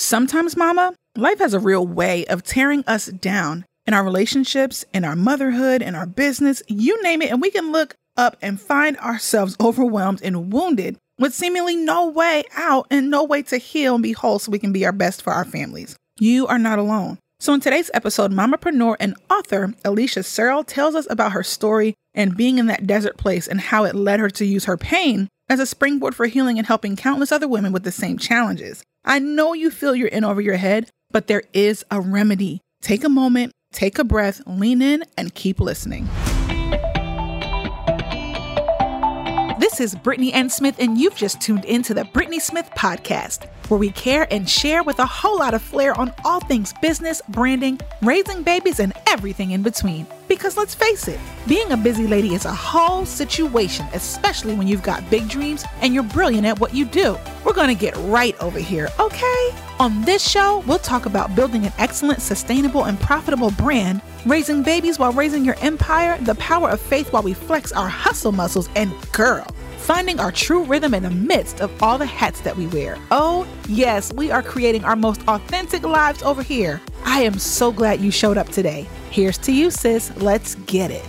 Sometimes, mama, life has a real way of tearing us down in our relationships, in our motherhood, in our business, you name it, and we can look up and find ourselves overwhelmed and wounded with seemingly no way out and no way to heal and be whole so we can be our best for our families. You are not alone. So, in today's episode, mamapreneur and author Alicia Searl tells us about her story and being in that desert place and how it led her to use her pain as a springboard for healing and helping countless other women with the same challenges. I know you feel you're in over your head, but there is a remedy. Take a moment, take a breath, lean in, and keep listening. This is Brittnee Ann Smith, and you've just tuned into the Brittnee Smith Podcast, where we care and share with a whole lot of flair on all things business, branding, raising babies, and everything in between. Because let's face it, being a busy lady is a whole situation, especially when you've got big dreams and you're brilliant at what you do. We're going to get right over here, okay? On this show, we'll talk about building an excellent, sustainable, and profitable brand, raising babies while raising your empire, the power of faith while we flex our hustle muscles, and girl, finding our true rhythm in the midst of all the hats that we wear. Oh, yes, we are creating our most authentic lives over here. I am so glad you showed up today. Here's to you, sis. Let's get it.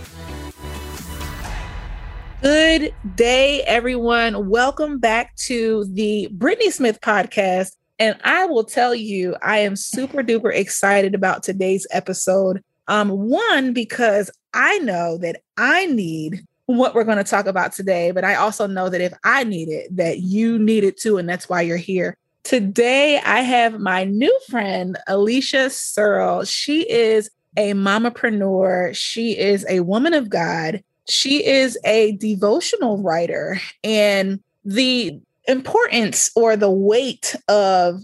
Good day, everyone. Welcome back to the Brittnee Smith podcast. And I will tell you, I am super duper excited about today's episode. Um, one, because I know that I need what we're going to talk about today, but I also know that if I need it, that you need it too, and that's why you're here. Today, I have my new friend, Alicia Searl. She is a mamapreneur. She is a woman of God. She is a devotional writer. And the importance or the weight of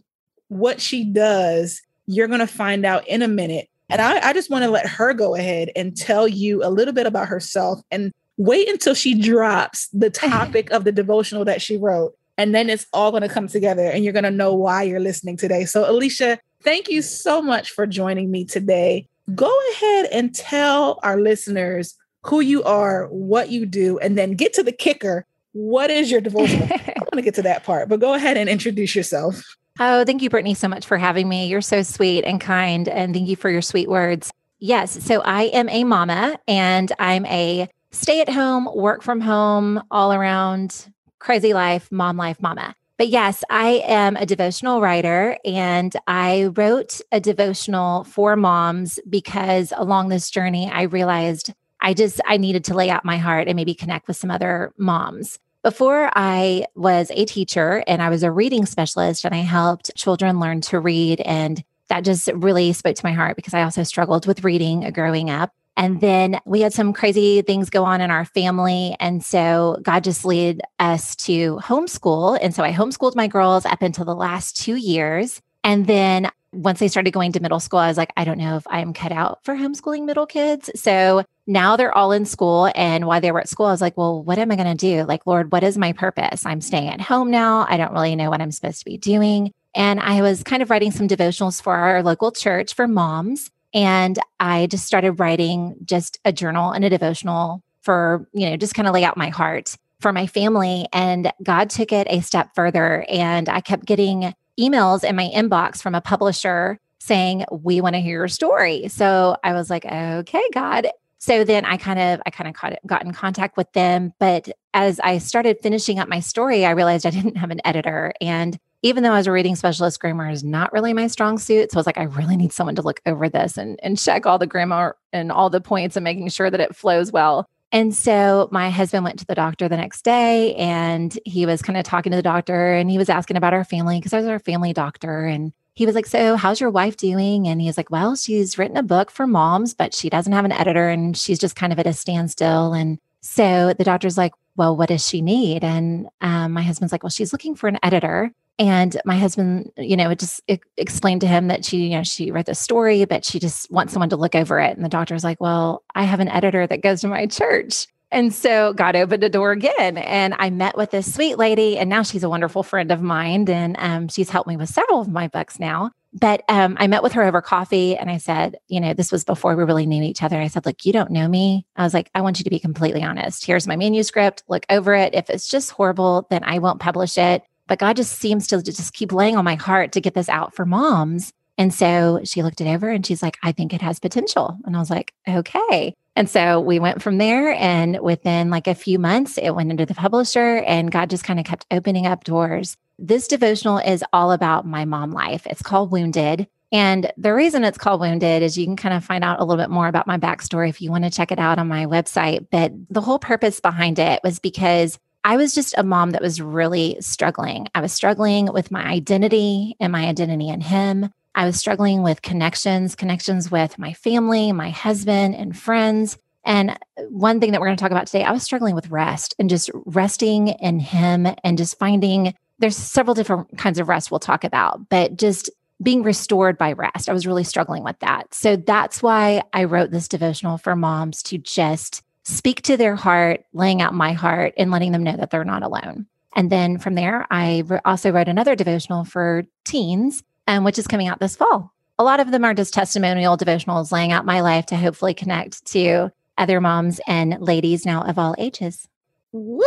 what she does, you're going to find out in a minute. And I, I just want to let her go ahead and tell you a little bit about herself and wait until she drops the topic of the devotional that she wrote. And then it's all going to come together and you're going to know why you're listening today. So, Alicia, thank you so much for joining me today. Go ahead and tell our listeners who you are, what you do, and then get to the kicker. What is your devotional? I want to get to that part, but go ahead and introduce yourself. Oh, thank you, Brittnee, so much for having me. You're so sweet and kind, and thank you for your sweet words. Yes, so I am a mama and I'm a stay at home, work from home, all around crazy life, mom life, mama. But yes, I am a devotional writer and I wrote a devotional for moms because along this journey, I realized I just, I needed to lay out my heart and maybe connect with some other moms. Before I was a teacher and I was a reading specialist and I helped children learn to read and that just really spoke to my heart because I also struggled with reading growing up. And then we had some crazy things go on in our family. And so God just led us to homeschool. And so I homeschooled my girls up until the last two years. And then once they started going to middle school, I was like, I don't know if I'm cut out for homeschooling middle kids. So now they're all in school. And while they were at school, I was like, well, what am I going to do? Like, Lord, what is my purpose? I'm staying at home now. I don't really know what I'm supposed to be doing. And I was kind of writing some devotionals for our local church for moms. And I just started writing just a journal and a devotional for, you know, just kind of lay out my heart for my family. And God took it a step further. And I kept getting emails in my inbox from a publisher saying, We want to hear your story. So I was like, Okay, God. So then I kind of I kind of got, in contact with them. But as I started finishing up my story, I realized I didn't have an editor. And even though I was a reading specialist, grammar is not really my strong suit. So I was like, I really need someone to look over this and, and check all the grammar and all the points and making sure that it flows well. And so my husband went to the doctor the next day and he was kind of talking to the doctor and he was asking about our family because I was our family doctor. And he was like, So, how's your wife doing? And he was like, Well, she's written a book for moms, but she doesn't have an editor and she's just kind of at a standstill. And so the doctor's like, Well, what does she need? And um, my husband's like, Well, she's looking for an editor. And my husband, you know, it just it explained to him that she, you know, she read the story, but she just wants someone to look over it. And the doctor's like, Well, I have an editor that goes to my church. And so God opened a door again. And I met with this sweet lady, and now she's a wonderful friend of mine. And um, she's helped me with several of my books now. But um, I met with her over coffee and I said, you know, this was before we really knew each other. I said, look, you don't know me. I was like, I want you to be completely honest. Here's my manuscript. Look over it. If it's just horrible, then I won't publish it but God just seems to just keep laying on my heart to get this out for moms. And so she looked it over and she's like, I think it has potential. And I was like, okay. And so we went from there. And within like a few months, it went into the publisher, and God just kind of kept opening up doors. This devotional is all about my mom life. It's called Wounded. And the reason it's called Wounded is you can kind of find out a little bit more about my backstory if you want to check it out on my website. But the whole purpose behind it was because I was just a mom that was really struggling. I was struggling with my identity and my identity in Him. I was struggling with connections, connections with my family, my husband, and friends. And uh, one thing that we're going to talk about today, I was struggling with rest and just resting in Him and just finding there's several different kinds of rest we'll talk about, but just being restored by rest. I was really struggling with that. So that's why I wrote this devotional for moms to just speak to their heart, laying out my heart and letting them know that they're not alone. And then from there, I also wrote another devotional for teens um, which is coming out this fall. A lot of them are just testimonial devotionals laying out my life to hopefully connect to other moms and ladies now of all ages. Woo!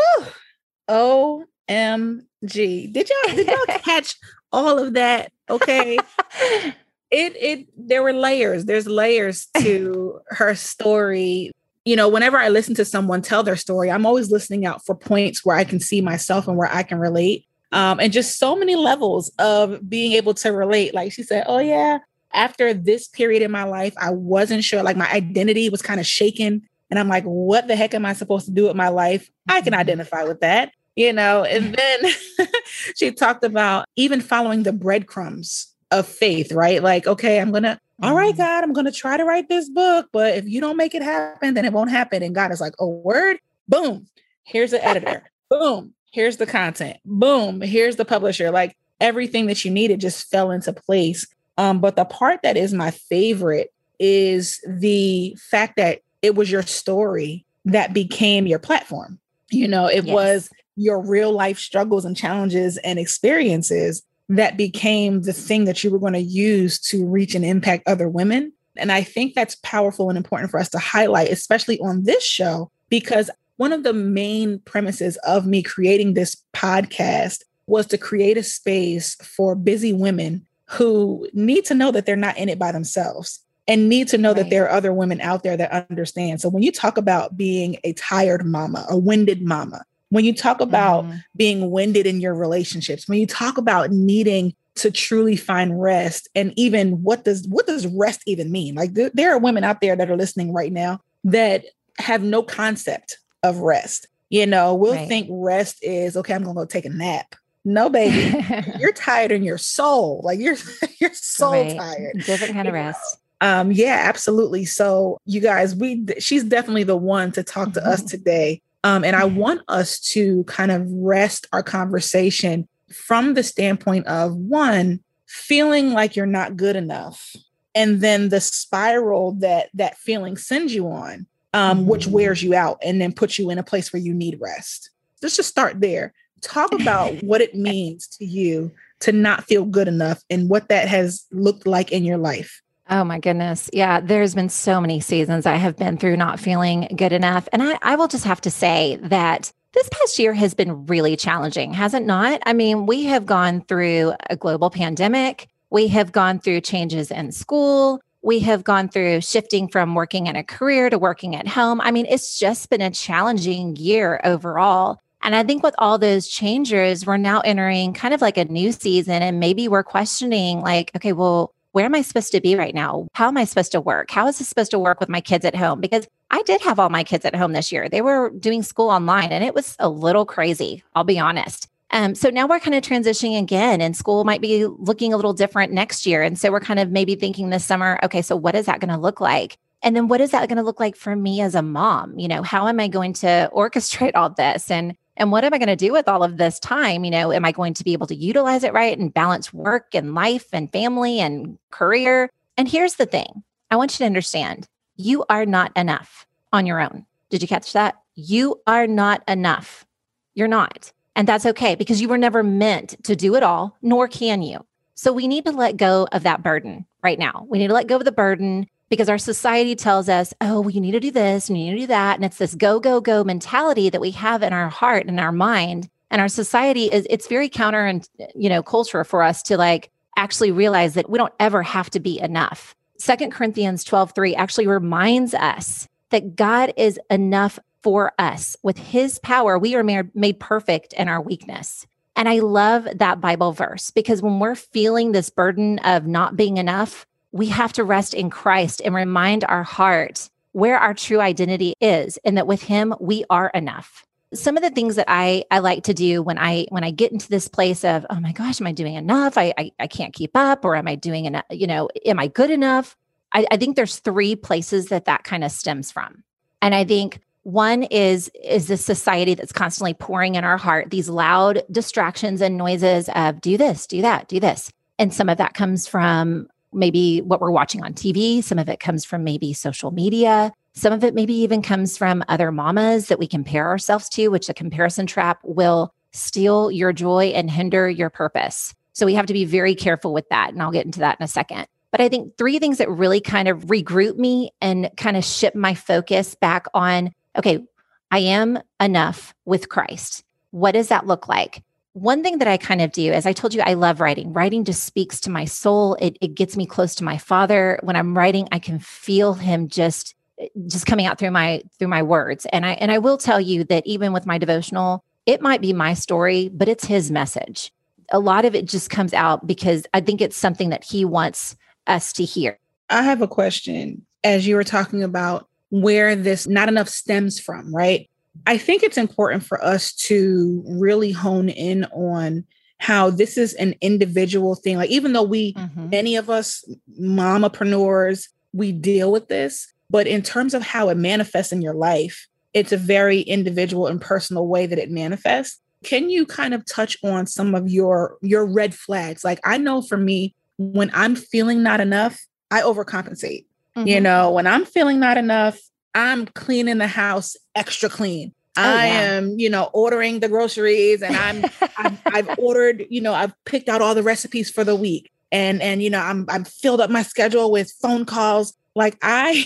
OMG. Did y'all did y'all catch all of that? Okay. it it there were layers. There's layers to her story. You know, whenever I listen to someone tell their story, I'm always listening out for points where I can see myself and where I can relate um, and just so many levels of being able to relate. Like she said, Oh, yeah, after this period in my life, I wasn't sure, like my identity was kind of shaken. And I'm like, what the heck am I supposed to do with my life? I can mm-hmm. identify with that, you know? And then she talked about even following the breadcrumbs of faith, right? Like, okay, I'm going to, all right, mm-hmm. God, I'm going to try to write this book, but if you don't make it happen, then it won't happen. And God is like, oh, word, boom, here's the editor, boom, here's the content boom here's the publisher. Like everything that you needed just fell into place. Um, but the part that is my favorite is the fact that it was your story that became your platform. You know it yes. was your real life struggles and challenges and experiences that became the thing that you were going to use to reach and impact other women. And i think that's powerful and important for us to highlight especially on this show because one of the main premises of me creating this podcast was to create a space for busy women who need to know that they're not in it by themselves and need to know right. that there are other women out there that understand. So when you talk about being a tired mama, a winded mama, when you talk about mm. being winded in your relationships, when you talk about needing to truly find rest and even what does what does rest even mean? Like th- there are women out there that are listening right now that have no concept of rest. You know, we'll right. think rest is okay, I'm gonna go take a nap. No, baby, you're tired in your soul. Like you're you're so right. tired. Different kind of rest. Um, yeah, absolutely. So you guys, we she's definitely the one to talk to us today. Um, and I want us to kind of rest our conversation from the standpoint of one, feeling like you're not good enough. And then the spiral that that feeling sends you on um, which mm-hmm. wears you out and then puts you in a place where you need rest. Let's just start there. Talk about what it means to you to not feel good enough and what that has looked like in your life. Oh my goodness. Yeah, there's been so many seasons I have been through not feeling good enough. And I, I will just have to say that this past year has been really challenging, has it not? I mean, we have gone through a global pandemic. We have gone through changes in school we have gone through shifting from working in a career to working at home. I mean, it's just been a challenging year overall. And I think with all those changes, we're now entering kind of like a new season. And maybe we're questioning, like, okay, well, where am I supposed to be right now? How am I supposed to work? How is this supposed to work with my kids at home? Because I did have all my kids at home this year. They were doing school online and it was a little crazy, I'll be honest. Um, so now we're kind of transitioning again, and school might be looking a little different next year. And so we're kind of maybe thinking this summer, okay, so what is that going to look like? And then what is that going to look like for me as a mom? You know, how am I going to orchestrate all this? And and what am I going to do with all of this time? You know, am I going to be able to utilize it right and balance work and life and family and career? And here's the thing I want you to understand you are not enough on your own. Did you catch that? You are not enough. You're not. And that's okay because you were never meant to do it all, nor can you. So we need to let go of that burden right now. We need to let go of the burden because our society tells us, oh, well, you need to do this and you need to do that. And it's this go, go, go mentality that we have in our heart and our mind And our society is it's very counter and you know culture for us to like actually realize that we don't ever have to be enough. Second Corinthians 12, 3 actually reminds us that God is enough for us. With his power, we are made perfect in our weakness. And I love that Bible verse because when we're feeling this burden of not being enough, we have to rest in Christ and remind our heart where our true identity is and that with him we are enough some of the things that I, I like to do when I when I get into this place of oh my gosh am I doing enough I I, I can't keep up or am I doing enough you know am I good enough I, I think there's three places that that kind of stems from and I think one is is this society that's constantly pouring in our heart these loud distractions and noises of do this do that do this and some of that comes from maybe what we're watching on TV some of it comes from maybe social media some of it maybe even comes from other mamas that we compare ourselves to, which the comparison trap will steal your joy and hinder your purpose. So we have to be very careful with that. And I'll get into that in a second. But I think three things that really kind of regroup me and kind of shift my focus back on okay, I am enough with Christ. What does that look like? One thing that I kind of do, as I told you, I love writing. Writing just speaks to my soul. It, it gets me close to my father. When I'm writing, I can feel him just just coming out through my through my words and i and i will tell you that even with my devotional it might be my story but it's his message a lot of it just comes out because i think it's something that he wants us to hear i have a question as you were talking about where this not enough stems from right i think it's important for us to really hone in on how this is an individual thing like even though we mm-hmm. many of us mamapreneurs we deal with this but in terms of how it manifests in your life, it's a very individual and personal way that it manifests. Can you kind of touch on some of your your red flags? Like I know for me, when I'm feeling not enough, I overcompensate. Mm-hmm. You know, when I'm feeling not enough, I'm cleaning the house extra clean. Oh, I yeah. am, you know, ordering the groceries and I'm I've, I've ordered, you know, I've picked out all the recipes for the week and and you know, I'm I'm filled up my schedule with phone calls like I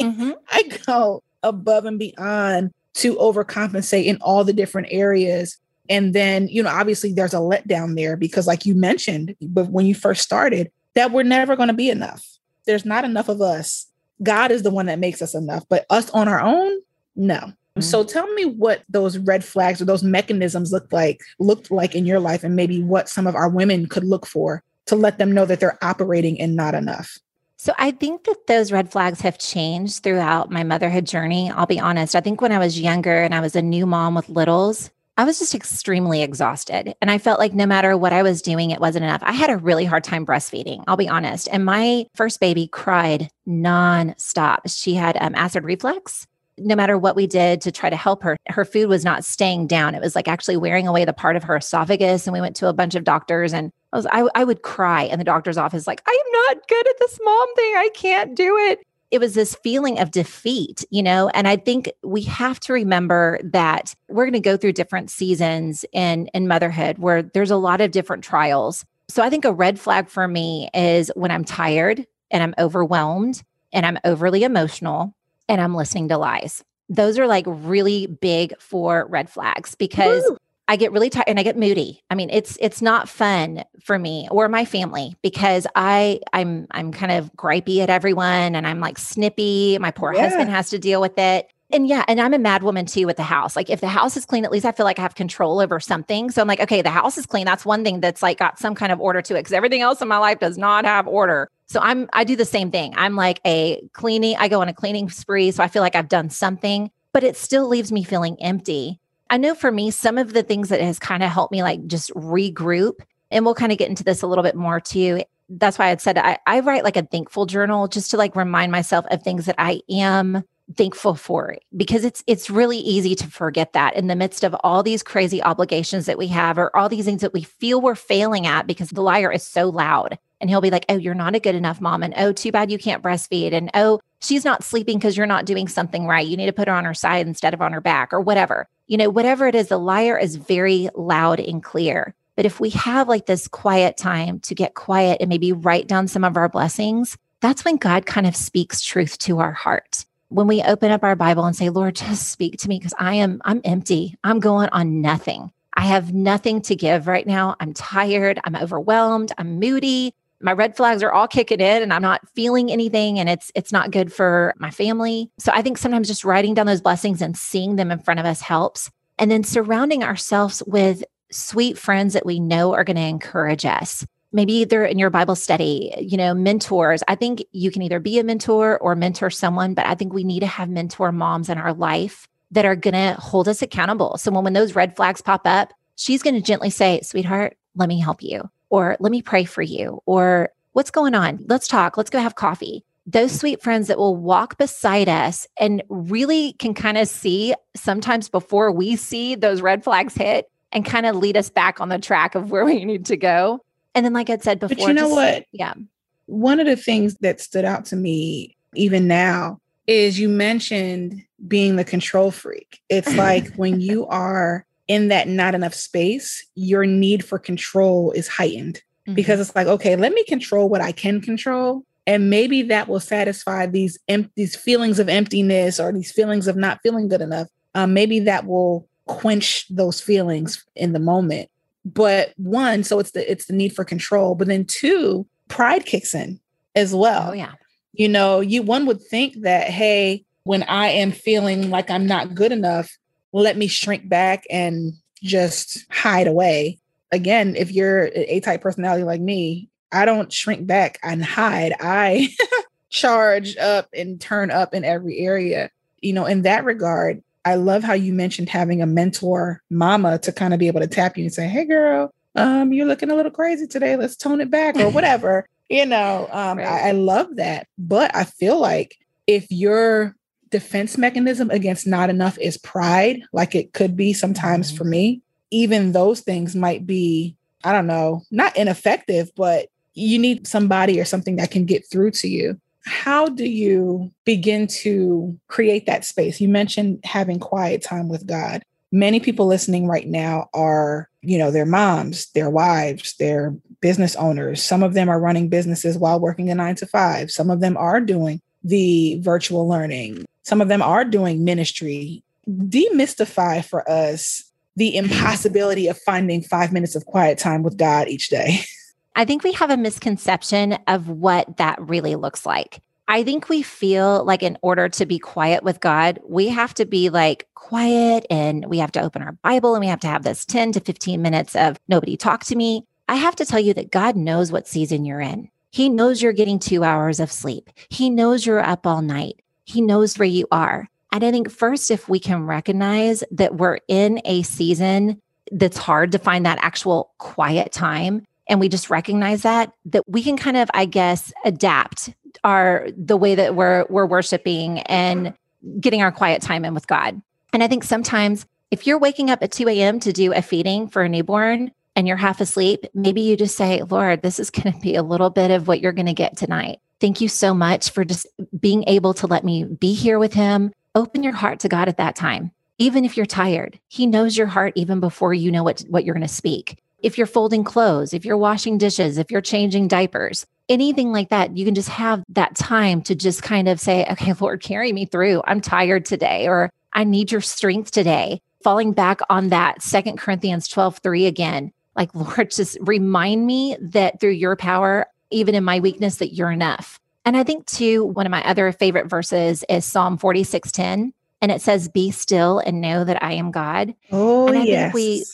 mm-hmm. I go above and beyond to overcompensate in all the different areas. And then, you know, obviously there's a letdown there because, like you mentioned, but when you first started, that we're never going to be enough. There's not enough of us. God is the one that makes us enough, but us on our own, no. Mm-hmm. So tell me what those red flags or those mechanisms look like, looked like in your life, and maybe what some of our women could look for to let them know that they're operating in not enough. So I think that those red flags have changed throughout my motherhood journey. I'll be honest. I think when I was younger and I was a new mom with littles, I was just extremely exhausted. And I felt like no matter what I was doing, it wasn't enough. I had a really hard time breastfeeding, I'll be honest. And my first baby cried nonstop. She had um, acid reflux no matter what we did to try to help her, her food was not staying down. It was like actually wearing away the part of her esophagus. And we went to a bunch of doctors and I was, I, I would cry in the doctor's office, like, I am not good at this mom thing. I can't do it. It was this feeling of defeat, you know? And I think we have to remember that we're going to go through different seasons in, in motherhood where there's a lot of different trials. So I think a red flag for me is when I'm tired and I'm overwhelmed and I'm overly emotional and I'm listening to lies. Those are like really big for red flags because Woo! I get really tired and I get moody. I mean, it's it's not fun for me or my family because I I'm I'm kind of gripey at everyone and I'm like snippy. My poor yeah. husband has to deal with it and yeah, and I'm a mad woman too with the house. Like if the house is clean, at least I feel like I have control over something. So I'm like, okay, the house is clean. That's one thing that's like got some kind of order to it because everything else in my life does not have order. So I'm I do the same thing. I'm like a cleaning, I go on a cleaning spree. So I feel like I've done something, but it still leaves me feeling empty. I know for me, some of the things that has kind of helped me like just regroup, and we'll kind of get into this a little bit more too. That's why I said I, I write like a thankful journal just to like remind myself of things that I am thankful for because it's it's really easy to forget that in the midst of all these crazy obligations that we have or all these things that we feel we're failing at because the liar is so loud and he'll be like oh you're not a good enough mom and oh too bad you can't breastfeed and oh she's not sleeping because you're not doing something right you need to put her on her side instead of on her back or whatever you know whatever it is the liar is very loud and clear but if we have like this quiet time to get quiet and maybe write down some of our blessings that's when God kind of speaks truth to our heart when we open up our Bible and say, Lord, just speak to me because I am, I'm empty. I'm going on nothing. I have nothing to give right now. I'm tired. I'm overwhelmed. I'm moody. My red flags are all kicking in and I'm not feeling anything and it's it's not good for my family. So I think sometimes just writing down those blessings and seeing them in front of us helps. And then surrounding ourselves with sweet friends that we know are going to encourage us. Maybe they're in your Bible study, you know, mentors. I think you can either be a mentor or mentor someone, but I think we need to have mentor moms in our life that are going to hold us accountable. So when, when those red flags pop up, she's going to gently say, sweetheart, let me help you, or let me pray for you, or what's going on? Let's talk. Let's go have coffee. Those sweet friends that will walk beside us and really can kind of see sometimes before we see those red flags hit and kind of lead us back on the track of where we need to go. And then, like I said before, but you know just, what? Yeah. One of the things that stood out to me, even now, is you mentioned being the control freak. It's like when you are in that not enough space, your need for control is heightened mm-hmm. because it's like, okay, let me control what I can control. And maybe that will satisfy these em- these feelings of emptiness or these feelings of not feeling good enough. Um, maybe that will quench those feelings in the moment. But one, so it's the it's the need for control. But then two, pride kicks in as well. Oh yeah. You know, you one would think that, hey, when I am feeling like I'm not good enough, let me shrink back and just hide away. Again, if you're an A type personality like me, I don't shrink back and hide. I charge up and turn up in every area. You know, in that regard, I love how you mentioned having a mentor mama to kind of be able to tap you and say, Hey girl, um, you're looking a little crazy today. Let's tone it back or whatever. you know, um, right. I, I love that. But I feel like if your defense mechanism against not enough is pride, like it could be sometimes mm-hmm. for me, even those things might be, I don't know, not ineffective, but you need somebody or something that can get through to you. How do you begin to create that space? You mentioned having quiet time with God. Many people listening right now are, you know, their moms, their wives, their business owners. Some of them are running businesses while working a nine to five. Some of them are doing the virtual learning. Some of them are doing ministry. Demystify for us the impossibility of finding five minutes of quiet time with God each day. I think we have a misconception of what that really looks like. I think we feel like in order to be quiet with God, we have to be like quiet and we have to open our Bible and we have to have this 10 to 15 minutes of nobody talk to me. I have to tell you that God knows what season you're in. He knows you're getting two hours of sleep. He knows you're up all night. He knows where you are. And I think first, if we can recognize that we're in a season that's hard to find that actual quiet time, and we just recognize that that we can kind of i guess adapt our the way that we're we're worshiping and getting our quiet time in with god and i think sometimes if you're waking up at 2 a.m to do a feeding for a newborn and you're half asleep maybe you just say lord this is going to be a little bit of what you're going to get tonight thank you so much for just being able to let me be here with him open your heart to god at that time even if you're tired he knows your heart even before you know what, what you're going to speak if you're folding clothes, if you're washing dishes, if you're changing diapers, anything like that, you can just have that time to just kind of say, okay, Lord, carry me through. I'm tired today, or I need your strength today. Falling back on that Second Corinthians 12 3 again, like, Lord, just remind me that through your power, even in my weakness, that you're enough. And I think too, one of my other favorite verses is Psalm 46 10. And it says, Be still and know that I am God. Oh, and I yes. think we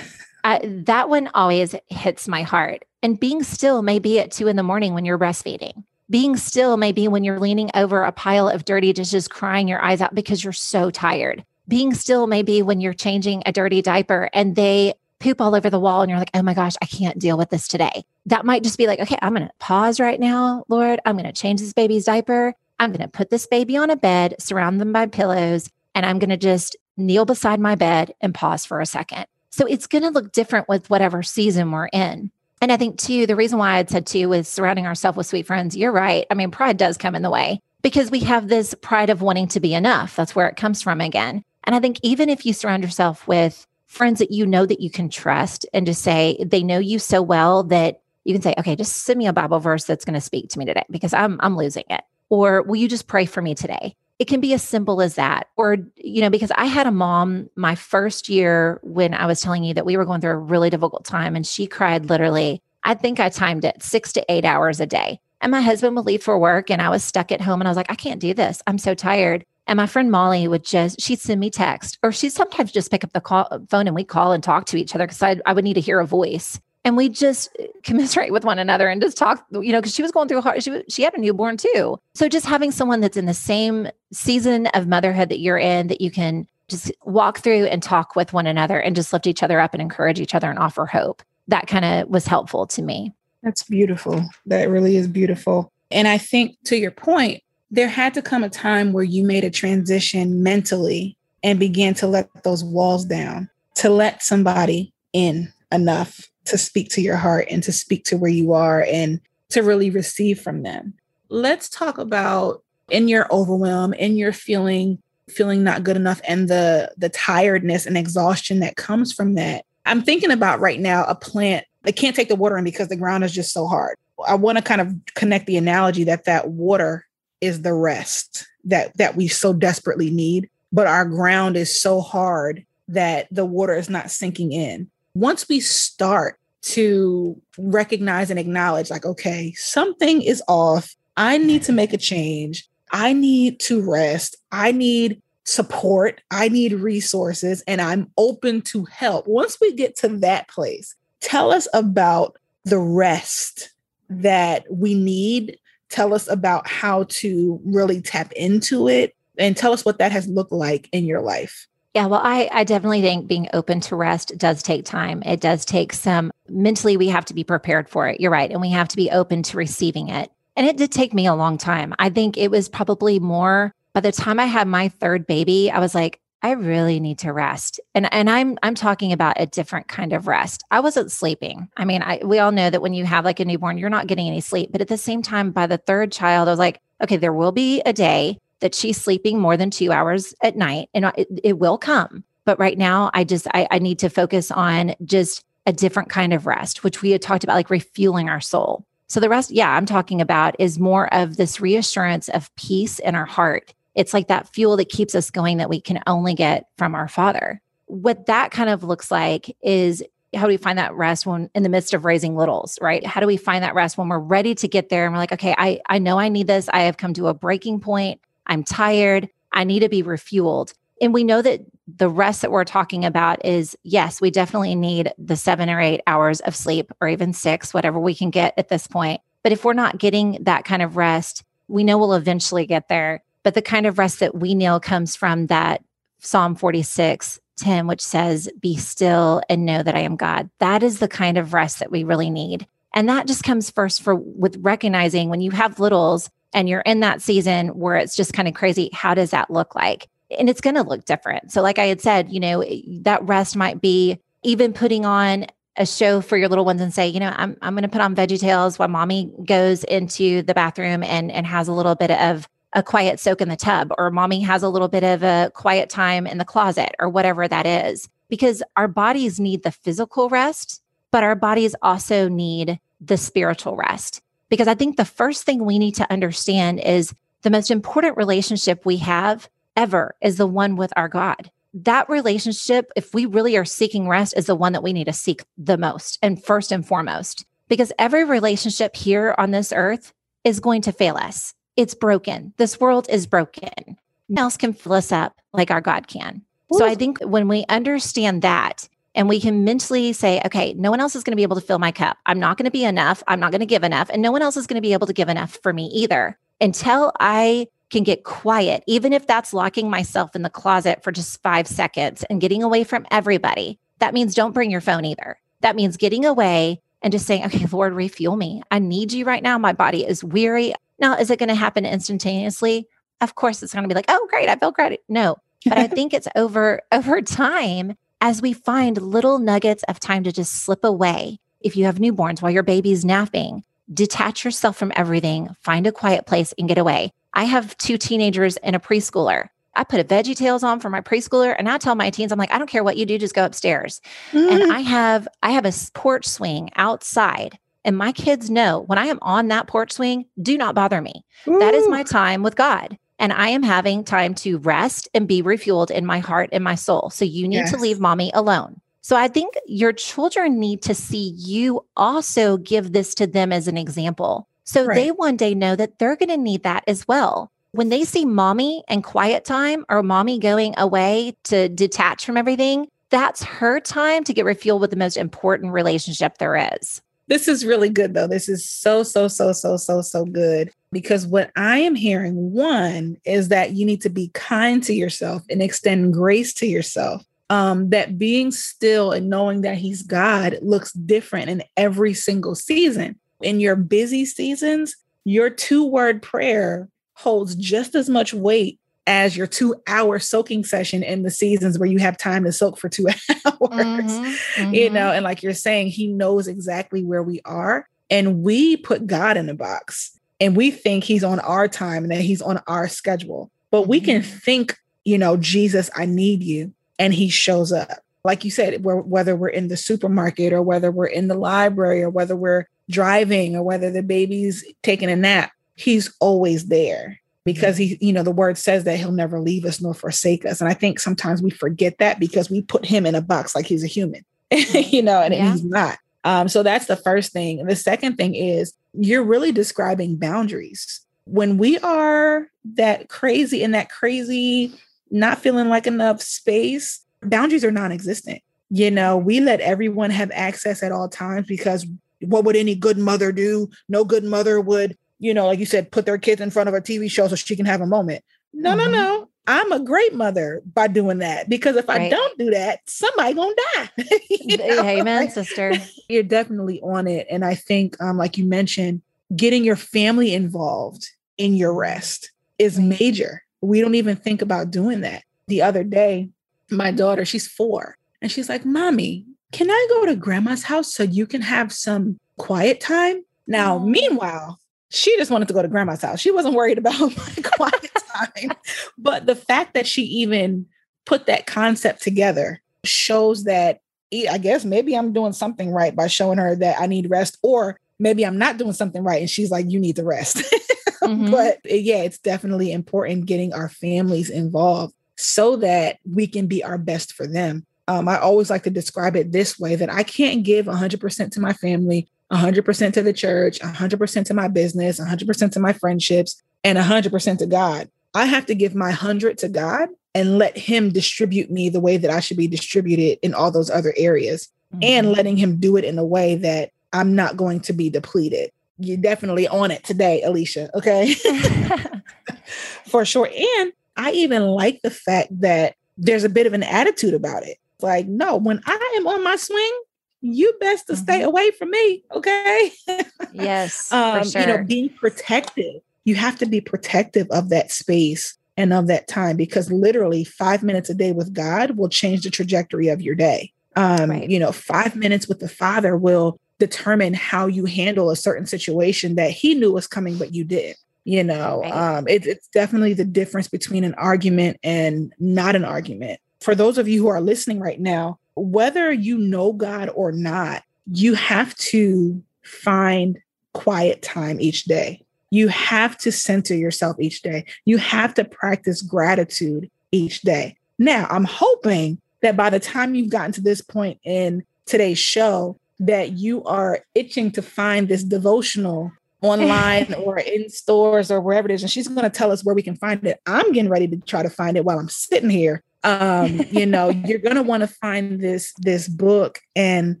uh, that one always hits my heart. And being still may be at two in the morning when you're breastfeeding. Being still may be when you're leaning over a pile of dirty dishes, crying your eyes out because you're so tired. Being still may be when you're changing a dirty diaper and they poop all over the wall and you're like, oh my gosh, I can't deal with this today. That might just be like, okay, I'm going to pause right now, Lord. I'm going to change this baby's diaper. I'm going to put this baby on a bed, surround them by pillows, and I'm going to just kneel beside my bed and pause for a second. So it's going to look different with whatever season we're in. And I think, too, the reason why I'd said, too, is surrounding ourselves with sweet friends. You're right. I mean, pride does come in the way because we have this pride of wanting to be enough. That's where it comes from again. And I think even if you surround yourself with friends that you know that you can trust and just say they know you so well that you can say, okay, just send me a Bible verse that's going to speak to me today because I'm I'm losing it. Or will you just pray for me today? it can be as simple as that. Or, you know, because I had a mom my first year when I was telling you that we were going through a really difficult time, and she cried literally, I think I timed it six to eight hours a day. And my husband would leave for work, and I was stuck at home, and I was like, I can't do this. I'm so tired. And my friend Molly would just, she'd send me text, or she'd sometimes just pick up the call, phone and we'd call and talk to each other because I, I would need to hear a voice. And we just eh, commiserate with one another and just talk you know because she was going through a hard she, she had a newborn too. So just having someone that's in the same season of motherhood that you're in that you can just walk through and talk with one another and just lift each other up and encourage each other and offer hope that kind of was helpful to me. That's beautiful. That really is beautiful. And i think to your point there had to come a time where you made a transition mentally and began to let those walls down to let somebody in enough to speak to your heart and to speak to where you are and to really receive from them. Let's talk about in your overwhelm, in your feeling feeling not good enough and the the tiredness and exhaustion that comes from that. I'm thinking about right now a plant that can't take the water in because the ground is just so hard. I want to kind of connect the analogy that that water is the rest that that we so desperately need, but our ground is so hard that the water is not sinking in once we start to recognize and acknowledge, like, okay, something is off. I need to make a change. I need to rest. I need support. I need resources, and I'm open to help. Once we get to that place, tell us about the rest that we need. Tell us about how to really tap into it and tell us what that has looked like in your life. Yeah, well, I, I definitely think being open to rest does take time. It does take some mentally, we have to be prepared for it. You're right. And we have to be open to receiving it. And it did take me a long time. I think it was probably more by the time I had my third baby, I was like, I really need to rest. And and I'm I'm talking about a different kind of rest. I wasn't sleeping. I mean, I we all know that when you have like a newborn, you're not getting any sleep. But at the same time, by the third child, I was like, okay, there will be a day that she's sleeping more than two hours at night and it, it will come. But right now, I just, I, I need to focus on just a different kind of rest, which we had talked about, like refueling our soul. So the rest, yeah, I'm talking about is more of this reassurance of peace in our heart. It's like that fuel that keeps us going that we can only get from our Father. What that kind of looks like is how do we find that rest when in the midst of raising littles, right? How do we find that rest when we're ready to get there and we're like, okay, I I know I need this. I have come to a breaking point. I'm tired. I need to be refueled. And we know that the rest that we're talking about is yes, we definitely need the seven or eight hours of sleep, or even six, whatever we can get at this point. But if we're not getting that kind of rest, we know we'll eventually get there. But the kind of rest that we know comes from that Psalm 46, 10, which says, Be still and know that I am God. That is the kind of rest that we really need. And that just comes first for with recognizing when you have littles, and you're in that season where it's just kind of crazy, how does that look like? And it's going to look different. So, like I had said, you know, that rest might be even putting on a show for your little ones and say, you know, I'm I'm going to put on Veggie Tales while mommy goes into the bathroom and and has a little bit of a quiet soak in the tub, or mommy has a little bit of a quiet time in the closet, or whatever that is. Because our bodies need the physical rest, but our bodies also need the spiritual rest. Because I think the first thing we need to understand is the most important relationship we have ever is the one with our God. That relationship, if we really are seeking rest, is the one that we need to seek the most and first and foremost. Because every relationship here on this earth is going to fail us. It's broken. This world is broken. No else can fill us up like our God can. Ooh. So I think when we understand that, and we can mentally say, okay, no one else is going to be able to fill my cup. I'm not going to be enough. I'm not going to give enough. And no one else is going to be able to give enough for me either until I can get quiet, even if that's locking myself in the closet for just five seconds and getting away from everybody. That means don't bring your phone either. That means getting away and just saying, okay, Lord, refuel me. I need you right now. My body is weary. Now, is it going to happen instantaneously? Of course, it's going to be like, oh, great, I feel great. No, but I think it's over over time as we find little nuggets of time to just slip away. If you have newborns while your baby's napping, detach yourself from everything, find a quiet place and get away. I have two teenagers and a preschooler. I put a veggie tales on for my preschooler and I tell my teens, I'm like, I don't care what you do, just go upstairs. Mm. And I have I have a porch swing outside. And my kids know when I am on that porch swing, do not bother me. Ooh. That is my time with God. and I am having time to rest and be refueled in my heart and my soul. So you need yes. to leave mommy alone. So I think your children need to see you also give this to them as an example. So right. they one day know that they're going to need that as well. When they see mommy and quiet time or mommy going away to detach from everything, that's her time to get refueled with the most important relationship there is. This is really good, though. This is so, so, so, so, so, so good. Because what I am hearing, one, is that you need to be kind to yourself and extend grace to yourself. Um, that being still and knowing that He's God looks different in every single season. In your busy seasons, your two word prayer holds just as much weight as your two hour soaking session in the seasons where you have time to soak for two hours. Mm-hmm, mm-hmm. You know, and like you're saying, he knows exactly where we are. And we put God in a box and we think he's on our time and that he's on our schedule. But we can mm-hmm. think, you know, Jesus, I need you. And he shows up. Like you said, whether we're in the supermarket or whether we're in the library or whether we're driving or whether the baby's taking a nap, he's always there because he, you know, the word says that he'll never leave us nor forsake us. And I think sometimes we forget that because we put him in a box like he's a human, you know, and yeah. he's not. Um, so that's the first thing. And the second thing is you're really describing boundaries. When we are that crazy in that crazy, not feeling like enough space, boundaries are non existent. You know, we let everyone have access at all times because what would any good mother do? No good mother would you know, like you said, put their kids in front of a TV show so she can have a moment. No, mm-hmm. no, no. I'm a great mother by doing that because if right. I don't do that, somebody gonna die. know? Amen, sister. You're definitely on it, and I think, um, like you mentioned, getting your family involved in your rest is major. We don't even think about doing that. The other day, my daughter, she's four, and she's like, "Mommy, can I go to grandma's house so you can have some quiet time?" Now, meanwhile, she just wanted to go to grandma's house. She wasn't worried about my quiet time. But the fact that she even put that concept together shows that I guess maybe I'm doing something right by showing her that I need rest, or maybe I'm not doing something right. And she's like, you need the rest. mm-hmm. But eh, yeah, it's definitely important getting our families involved so that we can be our best for them. Um, I always like to describe it this way that I can't give 100% to my family 100% to the church, 100% to my business, 100% to my friendships, and 100% to God. I have to give my 100 to God and let Him distribute me the way that I should be distributed in all those other areas, mm-hmm. and letting Him do it in a way that I'm not going to be depleted. You're definitely on it today, Alicia. Okay. For sure. And I even like the fact that there's a bit of an attitude about it. Like, no, when I am on my swing, you best to mm-hmm. stay away from me. Okay. Yes. um, sure. You know, being protective. You have to be protective of that space and of that time because literally five minutes a day with God will change the trajectory of your day. Um, right. You know, five minutes with the Father will determine how you handle a certain situation that He knew was coming, but you did. You know, right. um, it, it's definitely the difference between an argument and not an argument. For those of you who are listening right now, whether you know God or not, you have to find quiet time each day. You have to center yourself each day. You have to practice gratitude each day. Now, I'm hoping that by the time you've gotten to this point in today's show, that you are itching to find this devotional online or in stores or wherever it is. And she's going to tell us where we can find it. I'm getting ready to try to find it while I'm sitting here um you know you're going to want to find this this book and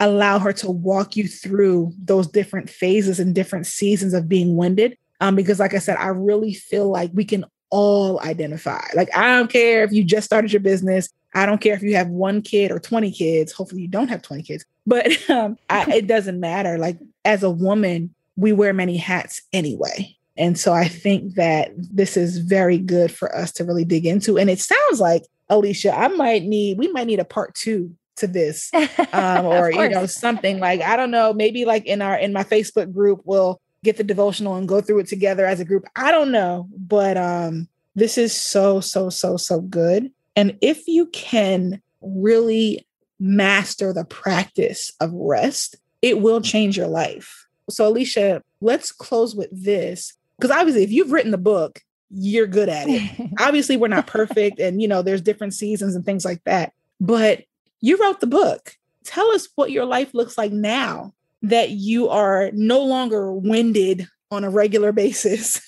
allow her to walk you through those different phases and different seasons of being winded. Um because like i said i really feel like we can all identify. Like i don't care if you just started your business. I don't care if you have one kid or 20 kids. Hopefully you don't have 20 kids. But um I, it doesn't matter. Like as a woman we wear many hats anyway. And so I think that this is very good for us to really dig into. And it sounds like Alicia, I might need, we might need a part two to this um, or you know something like i don't know maybe like in our in my facebook group we'll get the devotional and go through it together as a group. I don't know but um this is so so so so good. And if you can really master the practice of rest it will change your life. So alicia let's close with this because obviously if you've written the book you're good at it. Obviously, we're not perfect and you know, there's different seasons and things like that. But you wrote the book. Tell us what your life looks like now that you are no longer winded on a regular basis.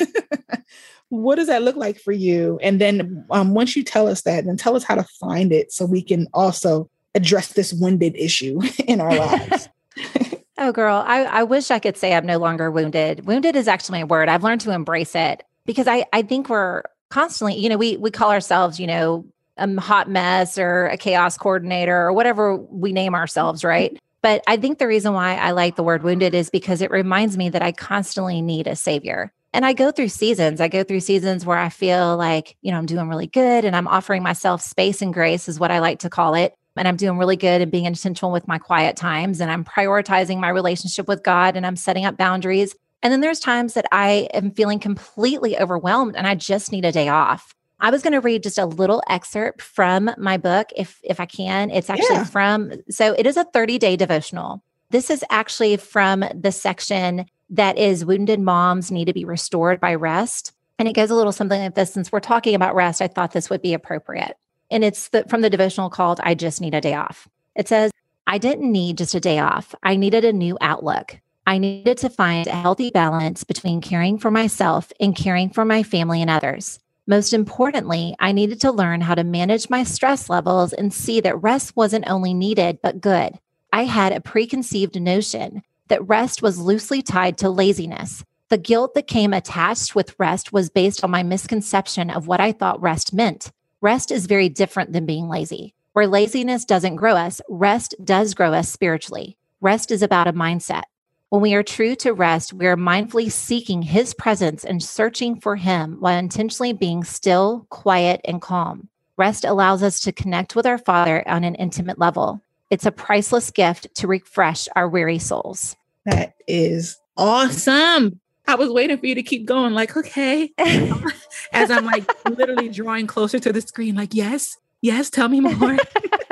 what does that look like for you? And then um, once you tell us that, then tell us how to find it so we can also address this winded issue in our lives. oh, girl, I, I wish I could say I'm no longer wounded. Wounded is actually a word. I've learned to embrace it because I, I think we're constantly, you know, we we call ourselves, you know, a hot mess or a chaos coordinator or whatever we name ourselves, right? But I think the reason why I like the word wounded is because it reminds me that I constantly need a savior. And I go through seasons. I go through seasons where I feel like, you know, I'm doing really good and I'm offering myself space and grace, is what I like to call it. And I'm doing really good and being intentional with my quiet times. And I'm prioritizing my relationship with God and I'm setting up boundaries. And then there's times that I am feeling completely overwhelmed and I just need a day off. I was going to read just a little excerpt from my book if if I can. It's actually yeah. from so it is a 30-day devotional. This is actually from the section that is wounded moms need to be restored by rest. And it goes a little something like this since we're talking about rest, I thought this would be appropriate. And it's the, from the devotional called I just need a day off. It says, I didn't need just a day off. I needed a new outlook. I needed to find a healthy balance between caring for myself and caring for my family and others. Most importantly, I needed to learn how to manage my stress levels and see that rest wasn't only needed, but good. I had a preconceived notion that rest was loosely tied to laziness. The guilt that came attached with rest was based on my misconception of what I thought rest meant. Rest is very different than being lazy. Where laziness doesn't grow us, rest does grow us spiritually. Rest is about a mindset. When we are true to rest, we are mindfully seeking His presence and searching for Him while intentionally being still, quiet, and calm. Rest allows us to connect with our Father on an intimate level. It's a priceless gift to refresh our weary souls. That is awesome. I was waiting for you to keep going, like, okay. As I'm like literally drawing closer to the screen, like, yes, yes, tell me more.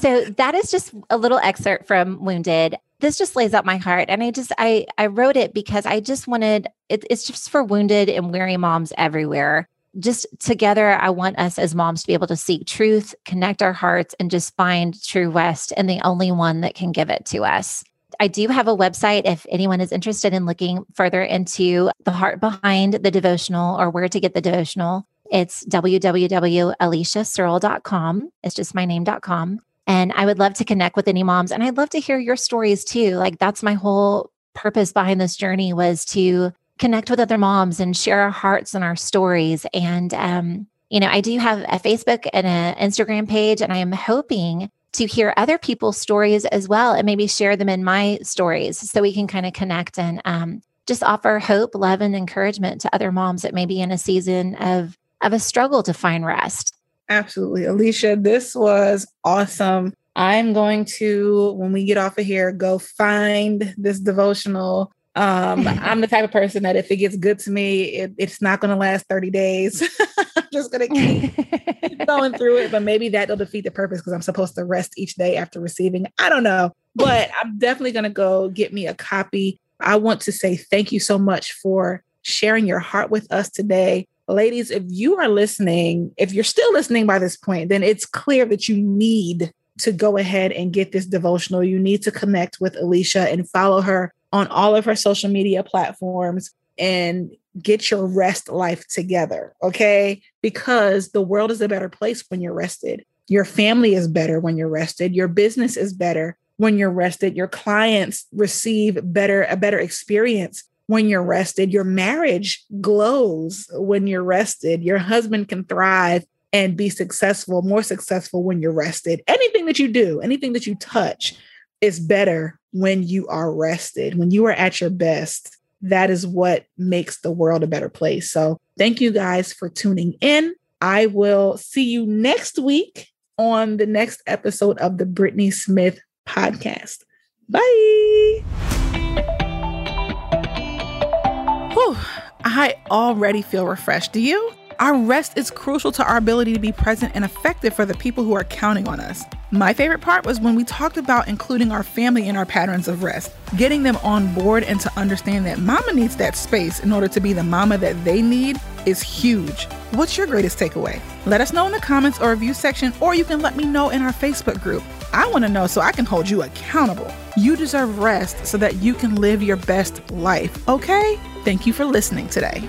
so that is just a little excerpt from Wounded this just lays out my heart and i just i i wrote it because i just wanted it, it's just for wounded and weary moms everywhere just together i want us as moms to be able to seek truth connect our hearts and just find true rest and the only one that can give it to us I do have a website if anyone is interested in looking further into the heart behind the devotional or where to get the devotional. It's www.aliciasearl.com. It's just my name.com. And I would love to connect with any moms. And I'd love to hear your stories too. Like that's my whole purpose behind this journey was to connect with other moms and share our hearts and our stories. And, um, you know, I do have a Facebook and an Instagram page, and I am hoping to hear other people's stories as well and maybe share them in my stories so we can kind of connect and um, just offer hope, love, and encouragement to other moms that may be in a season of of a struggle to find rest. Absolutely. Alicia, this was awesome. I'm going to, when we get off of here, go find this devotional. Um, I'm the type of person that if it gets good to me, it, it's not going to last 30 days. I'm just going to keep, keep going through it, but maybe that'll defeat the purpose because I'm supposed to rest each day after receiving. I don't know, but I'm definitely going to go get me a copy. I want to say thank you so much for sharing your heart with us today ladies, if you are listening, if you're still listening by this point, then it's clear that you need to go ahead and get this devotional. You need to connect with Alicia and follow her on all of her social media platforms and get your rest life together, okay? Because the world is a better place when you're rested. Your family is better when you're rested. Your business is better when you're rested. Your clients receive better a better experience when you're rested. Your marriage glows when you're rested. Your husband can thrive and be successful, more successful when you're rested. Anything that you do, anything that you touch is better when you are rested, when you are at your best. That is what makes the world a better place. So, thank you guys for tuning in. I will see you next week on the next episode of the Brittnee Smith podcast. Bye. Whew, I already feel refreshed. Do you? Our rest is crucial to our ability to be present and effective for the people who are counting on us. My favorite part was when we talked about including our family in our patterns of rest, getting them on board and to understand that mama needs that space in order to be the mama that they need is huge. What's your greatest takeaway? Let us know in the comments or review section, or you can let me know in our Facebook group. I want to know so I can hold you accountable. You deserve rest so that you can live your best life, okay? Thank you for listening today.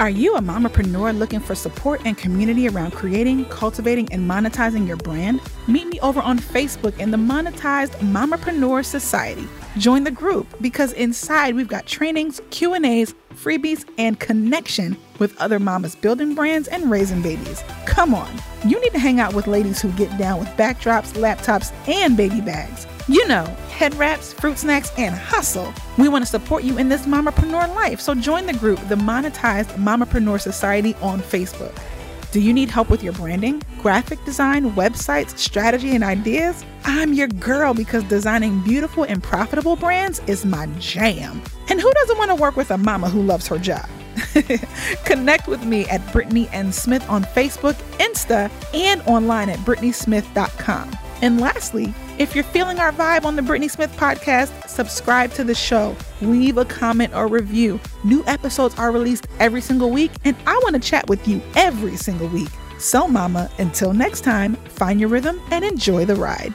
Are you a mompreneur looking for support and community around creating, cultivating, and monetizing your brand? Meet me over on Facebook in the Monetized Mompreneur Society. Join the group because inside we've got trainings, Q&As, freebies, and connection with other mamas building brands and raising babies. Come on, you need to hang out with ladies who get down with backdrops, laptops, and baby bags. You know, head wraps, fruit snacks, and hustle. We want to support you in this mompreneur life, so join the group, the Monetized Mompreneur Society on Facebook. Do you need help with your branding, graphic design, websites, strategy, and ideas? I'm your girl because designing beautiful and profitable brands is my jam. And who doesn't want to work with a mama who loves her job? Connect with me at Brittnee N. Smith on Facebook, Insta, and online at BrittneeSmith.com. And lastly, if you're feeling our vibe on the Brittnee Smith podcast, subscribe to the show, leave a comment or review. New episodes are released every single week, and I want to chat with you every single week. So, Mama, until next time, find your rhythm and enjoy the ride.